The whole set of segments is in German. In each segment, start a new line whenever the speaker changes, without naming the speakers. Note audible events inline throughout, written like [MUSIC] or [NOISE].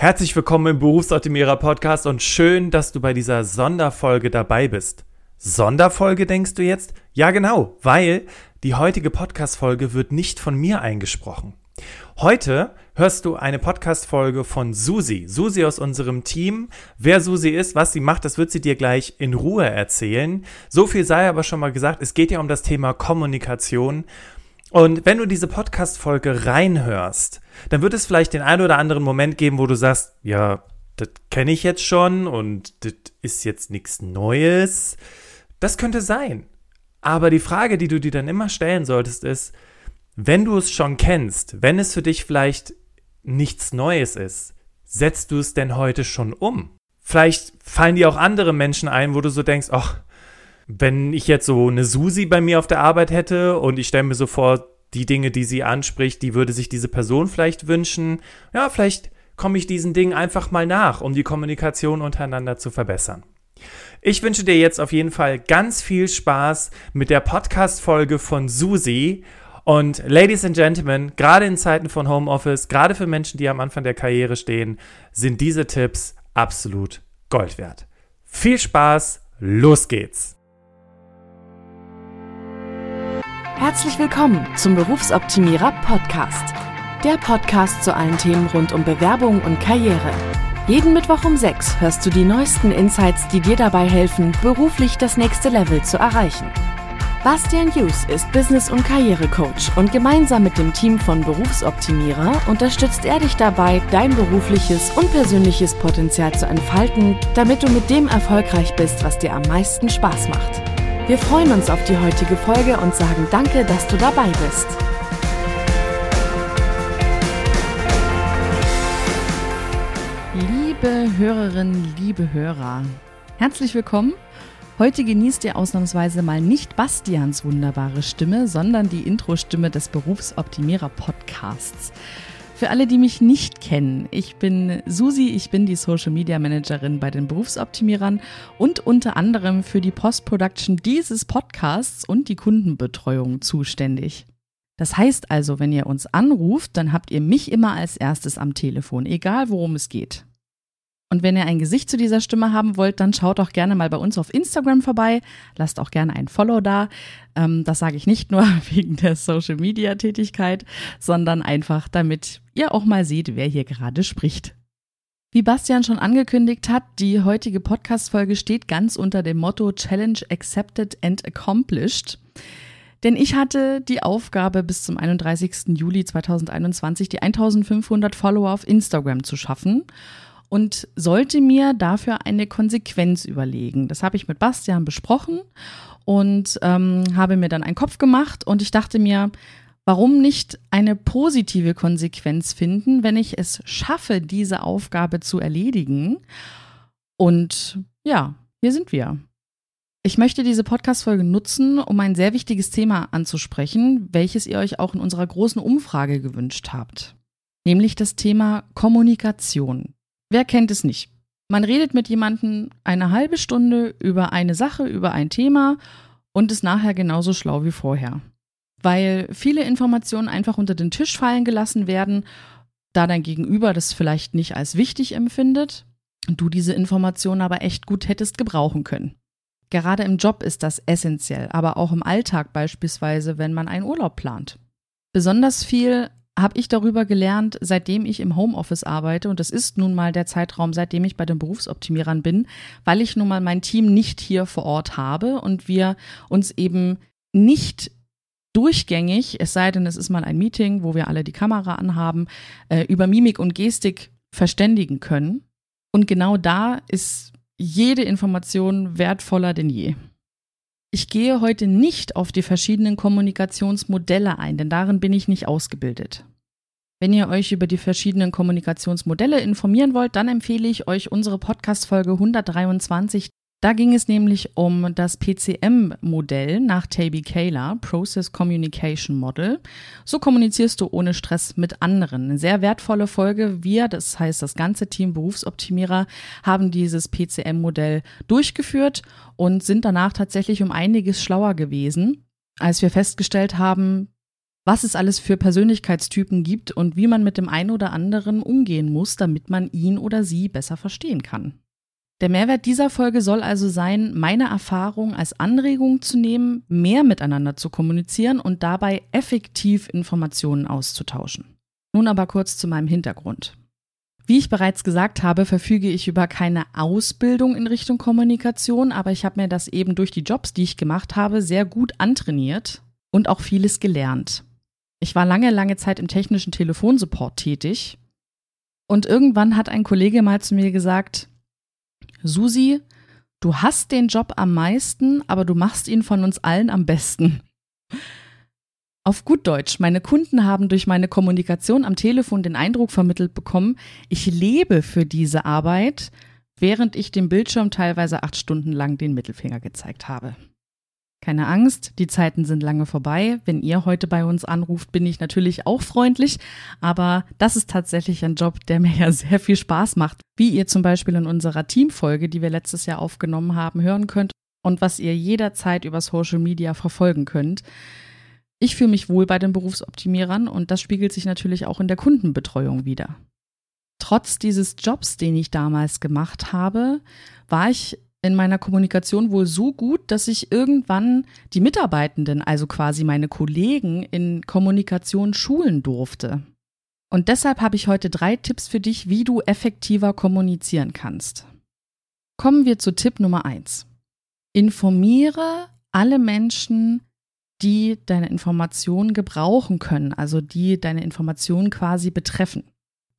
Herzlich willkommen im Berufsoptimierer Podcast und schön, dass du bei dieser Sonderfolge dabei bist. Sonderfolge denkst du jetzt? Ja, genau, weil die heutige Podcast-Folge wird nicht von mir eingesprochen. Heute hörst du eine Podcast-Folge von Susi. Susi aus unserem Team. Wer Susi ist, was sie macht, das wird sie dir gleich in Ruhe erzählen. So viel sei aber schon mal gesagt. Es geht ja um das Thema Kommunikation. Und wenn du diese Podcast-Folge reinhörst, dann wird es vielleicht den einen oder anderen Moment geben, wo du sagst, ja, das kenne ich jetzt schon und das ist jetzt nichts Neues. Das könnte sein. Aber die Frage, die du dir dann immer stellen solltest, ist, wenn du es schon kennst, wenn es für dich vielleicht nichts Neues ist, setzt du es denn heute schon um? Vielleicht fallen dir auch andere Menschen ein, wo du so denkst, ach, wenn ich jetzt so eine Susi bei mir auf der Arbeit hätte und ich stelle mir so vor, die Dinge, die sie anspricht, die würde sich diese Person vielleicht wünschen. Ja, vielleicht komme ich diesen Dingen einfach mal nach, um die Kommunikation untereinander zu verbessern. Ich wünsche dir jetzt auf jeden Fall ganz viel Spaß mit der Podcast-Folge von Susi. Und Ladies and Gentlemen, gerade in Zeiten von Homeoffice, gerade für Menschen, die am Anfang der Karriere stehen, sind diese Tipps absolut Gold wert. Viel Spaß, los geht's!
Herzlich willkommen zum Berufsoptimierer Podcast. Der Podcast zu allen Themen rund um Bewerbung und Karriere. Jeden Mittwoch um 6 hörst du die neuesten Insights, die dir dabei helfen, beruflich das nächste Level zu erreichen. Bastian Hughes ist Business- und Karrierecoach und gemeinsam mit dem Team von Berufsoptimierer unterstützt er dich dabei, dein berufliches und persönliches Potenzial zu entfalten, damit du mit dem erfolgreich bist, was dir am meisten Spaß macht. Wir freuen uns auf die heutige Folge und sagen danke, dass du dabei bist.
Liebe Hörerinnen, liebe Hörer, herzlich willkommen. Heute genießt ihr ausnahmsweise mal nicht Bastians wunderbare Stimme, sondern die Intro-Stimme des Berufsoptimierer Podcasts. Für alle, die mich nicht kennen, ich bin Susi, ich bin die Social Media Managerin bei den Berufsoptimierern und unter anderem für die Post-Production dieses Podcasts und die Kundenbetreuung zuständig. Das heißt also, wenn ihr uns anruft, dann habt ihr mich immer als erstes am Telefon, egal worum es geht. Und wenn ihr ein Gesicht zu dieser Stimme haben wollt, dann schaut auch gerne mal bei uns auf Instagram vorbei. Lasst auch gerne ein Follow da. Ähm, das sage ich nicht nur [LAUGHS] wegen der Social-Media-Tätigkeit, sondern einfach, damit ihr auch mal seht, wer hier gerade spricht. Wie Bastian schon angekündigt hat, die heutige Podcast-Folge steht ganz unter dem Motto Challenge Accepted and Accomplished. Denn ich hatte die Aufgabe, bis zum 31. Juli 2021 die 1500 Follower auf Instagram zu schaffen und sollte mir dafür eine Konsequenz überlegen. Das habe ich mit Bastian besprochen und ähm, habe mir dann einen Kopf gemacht und ich dachte mir, warum nicht eine positive Konsequenz finden, wenn ich es schaffe, diese Aufgabe zu erledigen? Und ja, hier sind wir. Ich möchte diese Podcast-Folge nutzen, um ein sehr wichtiges Thema anzusprechen, welches ihr euch auch in unserer großen Umfrage gewünscht habt. Nämlich das Thema Kommunikation. Wer kennt es nicht? Man redet mit jemandem eine halbe Stunde über eine Sache, über ein Thema und ist nachher genauso schlau wie vorher. Weil viele Informationen einfach unter den Tisch fallen gelassen werden, da dein Gegenüber das vielleicht nicht als wichtig empfindet und du diese Informationen aber echt gut hättest gebrauchen können. Gerade im Job ist das essentiell, aber auch im Alltag beispielsweise, wenn man einen Urlaub plant. Besonders viel habe ich darüber gelernt, seitdem ich im Homeoffice arbeite. Und das ist nun mal der Zeitraum, seitdem ich bei den Berufsoptimierern bin, weil ich nun mal mein Team nicht hier vor Ort habe und wir uns eben nicht durchgängig, es sei denn, es ist mal ein Meeting, wo wir alle die Kamera anhaben, äh, über Mimik und Gestik verständigen können. Und genau da ist jede Information wertvoller denn je. Ich gehe heute nicht auf die verschiedenen Kommunikationsmodelle ein, denn darin bin ich nicht ausgebildet. Wenn ihr euch über die verschiedenen Kommunikationsmodelle informieren wollt, dann empfehle ich euch unsere Podcast-Folge 123 da ging es nämlich um das PCM-Modell nach Taby Kayla, Process Communication Model. So kommunizierst du ohne Stress mit anderen. Eine sehr wertvolle Folge. Wir, das heißt das ganze Team Berufsoptimierer, haben dieses PCM-Modell durchgeführt und sind danach tatsächlich um einiges schlauer gewesen, als wir festgestellt haben, was es alles für Persönlichkeitstypen gibt und wie man mit dem einen oder anderen umgehen muss, damit man ihn oder sie besser verstehen kann. Der Mehrwert dieser Folge soll also sein, meine Erfahrung als Anregung zu nehmen, mehr miteinander zu kommunizieren und dabei effektiv Informationen auszutauschen. Nun aber kurz zu meinem Hintergrund. Wie ich bereits gesagt habe, verfüge ich über keine Ausbildung in Richtung Kommunikation, aber ich habe mir das eben durch die Jobs, die ich gemacht habe, sehr gut antrainiert und auch vieles gelernt. Ich war lange, lange Zeit im technischen Telefonsupport tätig und irgendwann hat ein Kollege mal zu mir gesagt, Susi, du hast den Job am meisten, aber du machst ihn von uns allen am besten. Auf gut Deutsch, meine Kunden haben durch meine Kommunikation am Telefon den Eindruck vermittelt bekommen, ich lebe für diese Arbeit, während ich dem Bildschirm teilweise acht Stunden lang den Mittelfinger gezeigt habe. Keine Angst, die Zeiten sind lange vorbei. Wenn ihr heute bei uns anruft, bin ich natürlich auch freundlich, aber das ist tatsächlich ein Job, der mir [LAUGHS] ja sehr viel Spaß macht, wie ihr zum Beispiel in unserer Teamfolge, die wir letztes Jahr aufgenommen haben, hören könnt und was ihr jederzeit über Social Media verfolgen könnt. Ich fühle mich wohl bei den Berufsoptimierern und das spiegelt sich natürlich auch in der Kundenbetreuung wieder. Trotz dieses Jobs, den ich damals gemacht habe, war ich in meiner Kommunikation wohl so gut, dass ich irgendwann die Mitarbeitenden, also quasi meine Kollegen, in Kommunikation schulen durfte. Und deshalb habe ich heute drei Tipps für dich, wie du effektiver kommunizieren kannst. Kommen wir zu Tipp Nummer eins: Informiere alle Menschen, die deine Informationen gebrauchen können, also die deine Informationen quasi betreffen.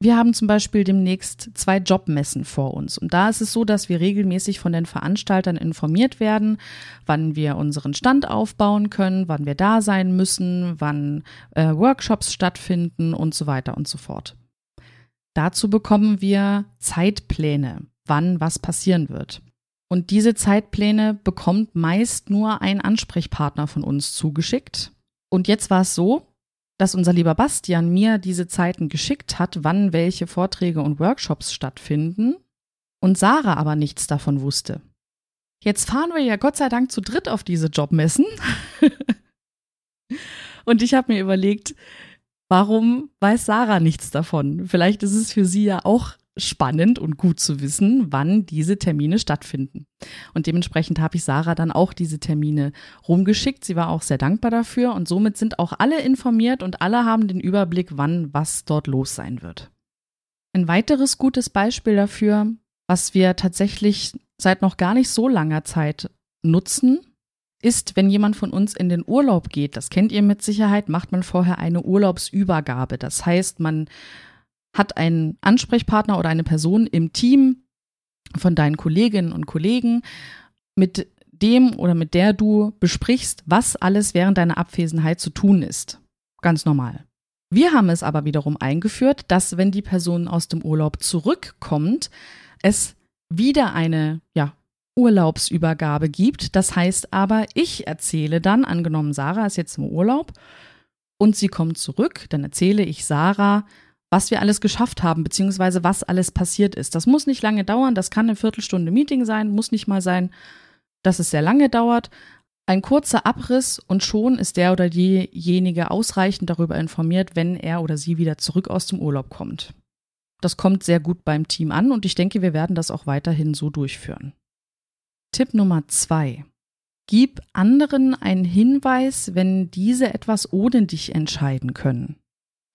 Wir haben zum Beispiel demnächst zwei Jobmessen vor uns. Und da ist es so, dass wir regelmäßig von den Veranstaltern informiert werden, wann wir unseren Stand aufbauen können, wann wir da sein müssen, wann äh, Workshops stattfinden und so weiter und so fort. Dazu bekommen wir Zeitpläne, wann was passieren wird. Und diese Zeitpläne bekommt meist nur ein Ansprechpartner von uns zugeschickt. Und jetzt war es so, dass unser lieber Bastian mir diese Zeiten geschickt hat, wann welche Vorträge und Workshops stattfinden und Sarah aber nichts davon wusste. Jetzt fahren wir ja Gott sei Dank zu dritt auf diese Jobmessen. [LAUGHS] und ich habe mir überlegt, warum weiß Sarah nichts davon? Vielleicht ist es für sie ja auch spannend und gut zu wissen, wann diese Termine stattfinden. Und dementsprechend habe ich Sarah dann auch diese Termine rumgeschickt. Sie war auch sehr dankbar dafür und somit sind auch alle informiert und alle haben den Überblick, wann was dort los sein wird. Ein weiteres gutes Beispiel dafür, was wir tatsächlich seit noch gar nicht so langer Zeit nutzen, ist, wenn jemand von uns in den Urlaub geht, das kennt ihr mit Sicherheit, macht man vorher eine Urlaubsübergabe. Das heißt, man hat einen Ansprechpartner oder eine Person im Team von deinen Kolleginnen und Kollegen, mit dem oder mit der du besprichst, was alles während deiner Abwesenheit zu tun ist. Ganz normal. Wir haben es aber wiederum eingeführt, dass wenn die Person aus dem Urlaub zurückkommt, es wieder eine ja, Urlaubsübergabe gibt. Das heißt aber, ich erzähle dann, angenommen Sarah ist jetzt im Urlaub und sie kommt zurück, dann erzähle ich Sarah, was wir alles geschafft haben, beziehungsweise was alles passiert ist. Das muss nicht lange dauern, das kann eine Viertelstunde Meeting sein, muss nicht mal sein, dass es sehr lange dauert. Ein kurzer Abriss und schon ist der oder diejenige ausreichend darüber informiert, wenn er oder sie wieder zurück aus dem Urlaub kommt. Das kommt sehr gut beim Team an und ich denke, wir werden das auch weiterhin so durchführen. Tipp Nummer zwei. Gib anderen einen Hinweis, wenn diese etwas ohne dich entscheiden können.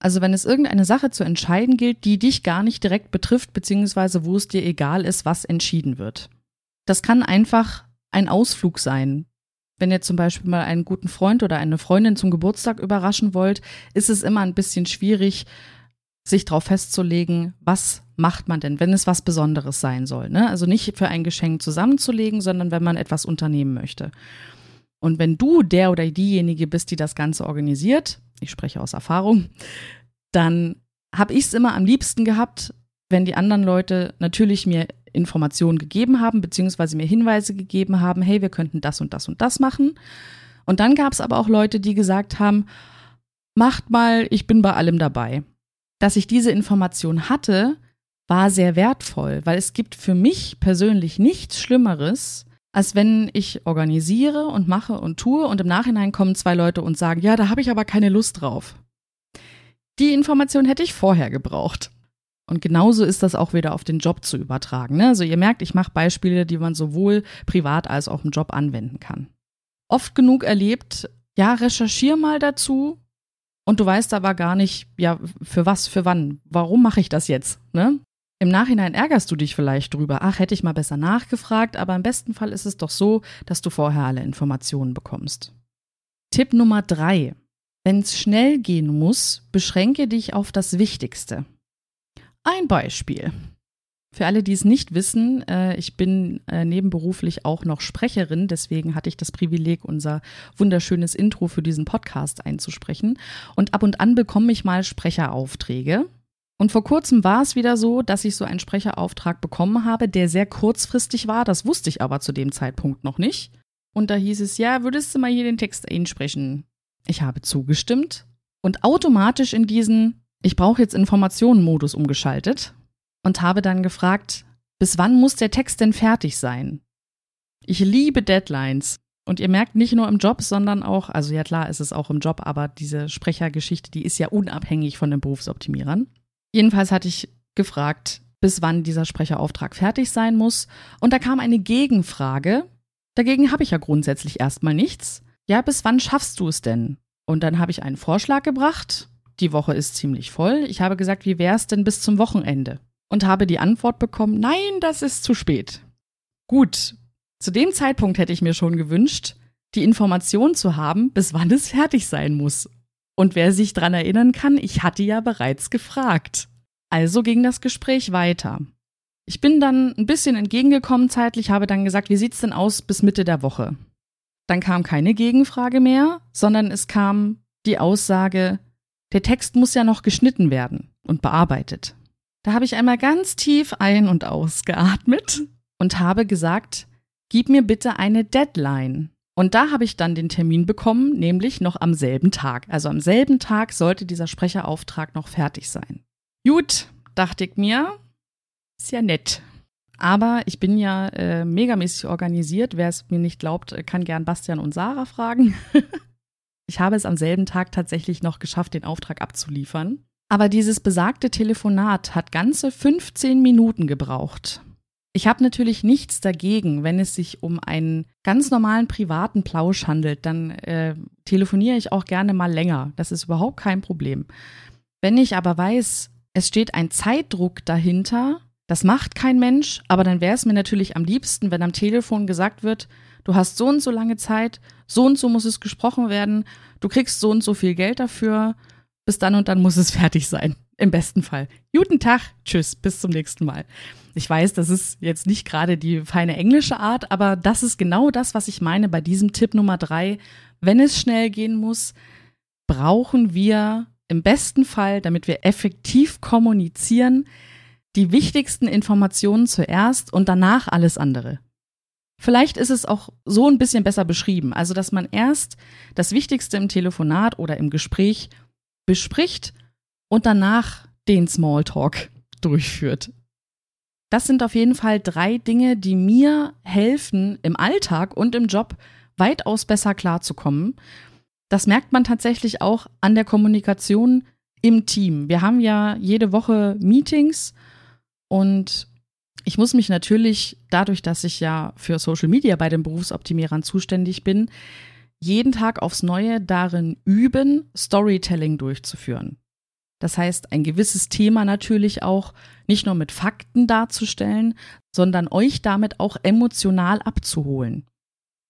Also wenn es irgendeine Sache zu entscheiden gilt, die dich gar nicht direkt betrifft, beziehungsweise wo es dir egal ist, was entschieden wird. Das kann einfach ein Ausflug sein. Wenn ihr zum Beispiel mal einen guten Freund oder eine Freundin zum Geburtstag überraschen wollt, ist es immer ein bisschen schwierig, sich darauf festzulegen, was macht man denn, wenn es was Besonderes sein soll. Ne? Also nicht für ein Geschenk zusammenzulegen, sondern wenn man etwas unternehmen möchte. Und wenn du der oder diejenige bist, die das Ganze organisiert, ich spreche aus Erfahrung, dann habe ich es immer am liebsten gehabt, wenn die anderen Leute natürlich mir Informationen gegeben haben, beziehungsweise mir Hinweise gegeben haben, hey, wir könnten das und das und das machen. Und dann gab es aber auch Leute, die gesagt haben, macht mal, ich bin bei allem dabei. Dass ich diese Information hatte, war sehr wertvoll, weil es gibt für mich persönlich nichts Schlimmeres, als wenn ich organisiere und mache und tue und im Nachhinein kommen zwei Leute und sagen, ja, da habe ich aber keine Lust drauf. Die Information hätte ich vorher gebraucht. Und genauso ist das auch wieder auf den Job zu übertragen. Ne? Also ihr merkt, ich mache Beispiele, die man sowohl privat als auch im Job anwenden kann. Oft genug erlebt, ja, recherchier mal dazu und du weißt aber gar nicht, ja, für was, für wann, warum mache ich das jetzt? Ne? Im Nachhinein ärgerst du dich vielleicht drüber, ach, hätte ich mal besser nachgefragt, aber im besten Fall ist es doch so, dass du vorher alle Informationen bekommst. Tipp Nummer drei. Wenn es schnell gehen muss, beschränke dich auf das Wichtigste. Ein Beispiel. Für alle, die es nicht wissen, äh, ich bin äh, nebenberuflich auch noch Sprecherin, deswegen hatte ich das Privileg, unser wunderschönes Intro für diesen Podcast einzusprechen. Und ab und an bekomme ich mal Sprecheraufträge. Und vor kurzem war es wieder so, dass ich so einen Sprecherauftrag bekommen habe, der sehr kurzfristig war. Das wusste ich aber zu dem Zeitpunkt noch nicht. Und da hieß es, ja, würdest du mal hier den Text einsprechen? Ich habe zugestimmt und automatisch in diesen ich brauche jetzt Informationen-Modus umgeschaltet und habe dann gefragt, bis wann muss der Text denn fertig sein? Ich liebe Deadlines. Und ihr merkt nicht nur im Job, sondern auch, also ja klar ist es auch im Job, aber diese Sprechergeschichte, die ist ja unabhängig von den Berufsoptimierern. Jedenfalls hatte ich gefragt, bis wann dieser Sprecherauftrag fertig sein muss. Und da kam eine Gegenfrage. Dagegen habe ich ja grundsätzlich erstmal nichts. Ja, bis wann schaffst du es denn? Und dann habe ich einen Vorschlag gebracht die Woche ist ziemlich voll. Ich habe gesagt, wie wäre es denn bis zum Wochenende? Und habe die Antwort bekommen, nein, das ist zu spät. Gut, zu dem Zeitpunkt hätte ich mir schon gewünscht, die Information zu haben, bis wann es fertig sein muss. Und wer sich dran erinnern kann, ich hatte ja bereits gefragt. Also ging das Gespräch weiter. Ich bin dann ein bisschen entgegengekommen zeitlich, habe dann gesagt, wie sieht's denn aus bis Mitte der Woche? Dann kam keine Gegenfrage mehr, sondern es kam die Aussage, der Text muss ja noch geschnitten werden und bearbeitet. Da habe ich einmal ganz tief ein- und ausgeatmet und habe gesagt, gib mir bitte eine Deadline. Und da habe ich dann den Termin bekommen, nämlich noch am selben Tag. Also am selben Tag sollte dieser Sprecherauftrag noch fertig sein. Gut, dachte ich mir, ist ja nett. Aber ich bin ja äh, megamäßig organisiert. Wer es mir nicht glaubt, kann gern Bastian und Sarah fragen. [LAUGHS] Ich habe es am selben Tag tatsächlich noch geschafft, den Auftrag abzuliefern. Aber dieses besagte Telefonat hat ganze 15 Minuten gebraucht. Ich habe natürlich nichts dagegen, wenn es sich um einen ganz normalen privaten Plausch handelt, dann äh, telefoniere ich auch gerne mal länger. Das ist überhaupt kein Problem. Wenn ich aber weiß, es steht ein Zeitdruck dahinter, das macht kein Mensch, aber dann wäre es mir natürlich am liebsten, wenn am Telefon gesagt wird, du hast so und so lange Zeit, so und so muss es gesprochen werden, du kriegst so und so viel Geld dafür, bis dann und dann muss es [LAUGHS] fertig sein. Im besten Fall. Guten Tag, tschüss, bis zum nächsten Mal. Ich weiß, das ist jetzt nicht gerade die feine englische Art, aber das ist genau das, was ich meine bei diesem Tipp Nummer drei. Wenn es schnell gehen muss, brauchen wir im besten Fall, damit wir effektiv kommunizieren, die wichtigsten Informationen zuerst und danach alles andere. Vielleicht ist es auch so ein bisschen besser beschrieben, also dass man erst das Wichtigste im Telefonat oder im Gespräch bespricht und danach den Smalltalk durchführt. Das sind auf jeden Fall drei Dinge, die mir helfen, im Alltag und im Job weitaus besser klarzukommen. Das merkt man tatsächlich auch an der Kommunikation im Team. Wir haben ja jede Woche Meetings und ich muss mich natürlich, dadurch, dass ich ja für Social Media bei den Berufsoptimierern zuständig bin, jeden Tag aufs Neue darin üben, Storytelling durchzuführen. Das heißt, ein gewisses Thema natürlich auch nicht nur mit Fakten darzustellen, sondern euch damit auch emotional abzuholen.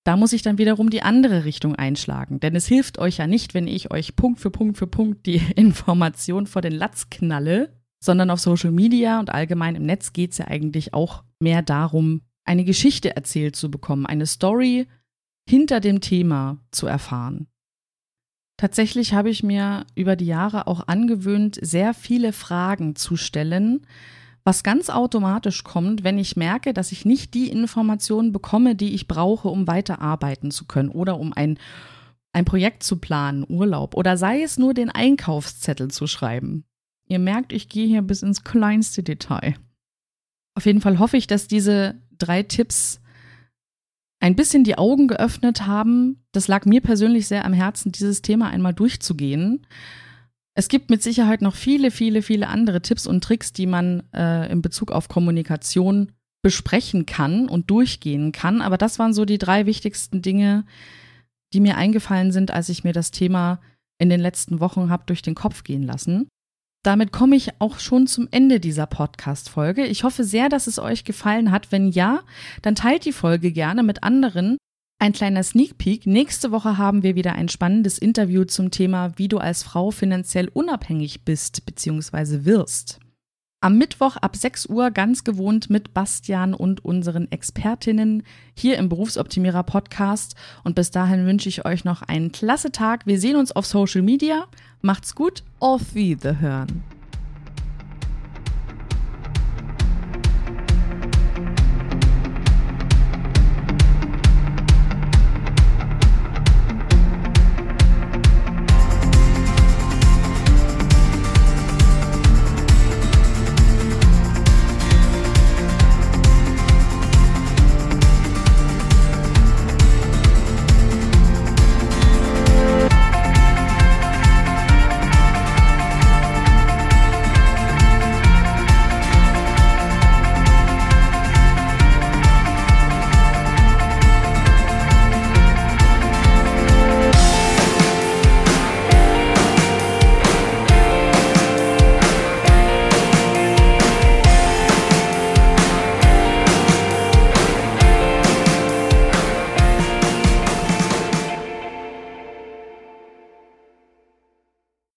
Da muss ich dann wiederum die andere Richtung einschlagen, denn es hilft euch ja nicht, wenn ich euch Punkt für Punkt für Punkt die [LAUGHS] Information vor den Latz knalle, sondern auf Social Media und allgemein im Netz geht es ja eigentlich auch mehr darum, eine Geschichte erzählt zu bekommen, eine Story hinter dem Thema zu erfahren. Tatsächlich habe ich mir über die Jahre auch angewöhnt, sehr viele Fragen zu stellen, was ganz automatisch kommt, wenn ich merke, dass ich nicht die Informationen bekomme, die ich brauche, um weiterarbeiten zu können oder um ein, ein Projekt zu planen, Urlaub oder sei es nur den Einkaufszettel zu schreiben. Ihr merkt, ich gehe hier bis ins kleinste Detail. Auf jeden Fall hoffe ich, dass diese drei Tipps ein bisschen die Augen geöffnet haben. Das lag mir persönlich sehr am Herzen, dieses Thema einmal durchzugehen. Es gibt mit Sicherheit noch viele, viele, viele andere Tipps und Tricks, die man äh, in Bezug auf Kommunikation besprechen kann und durchgehen kann. Aber das waren so die drei wichtigsten Dinge, die mir eingefallen sind, als ich mir das Thema in den letzten Wochen habe durch den Kopf gehen lassen. Damit komme ich auch schon zum Ende dieser Podcast-Folge. Ich hoffe sehr, dass es euch gefallen hat. Wenn ja, dann teilt die Folge gerne mit anderen. Ein kleiner Sneak Peek. Nächste Woche haben wir wieder ein spannendes Interview zum Thema, wie du als Frau finanziell unabhängig bist bzw. wirst. Am Mittwoch ab 6 Uhr ganz gewohnt mit Bastian und unseren Expertinnen hier im Berufsoptimierer Podcast. Und bis dahin wünsche ich euch noch einen klasse Tag. Wir sehen uns auf Social Media. Macht's gut. Auf Wiederhören.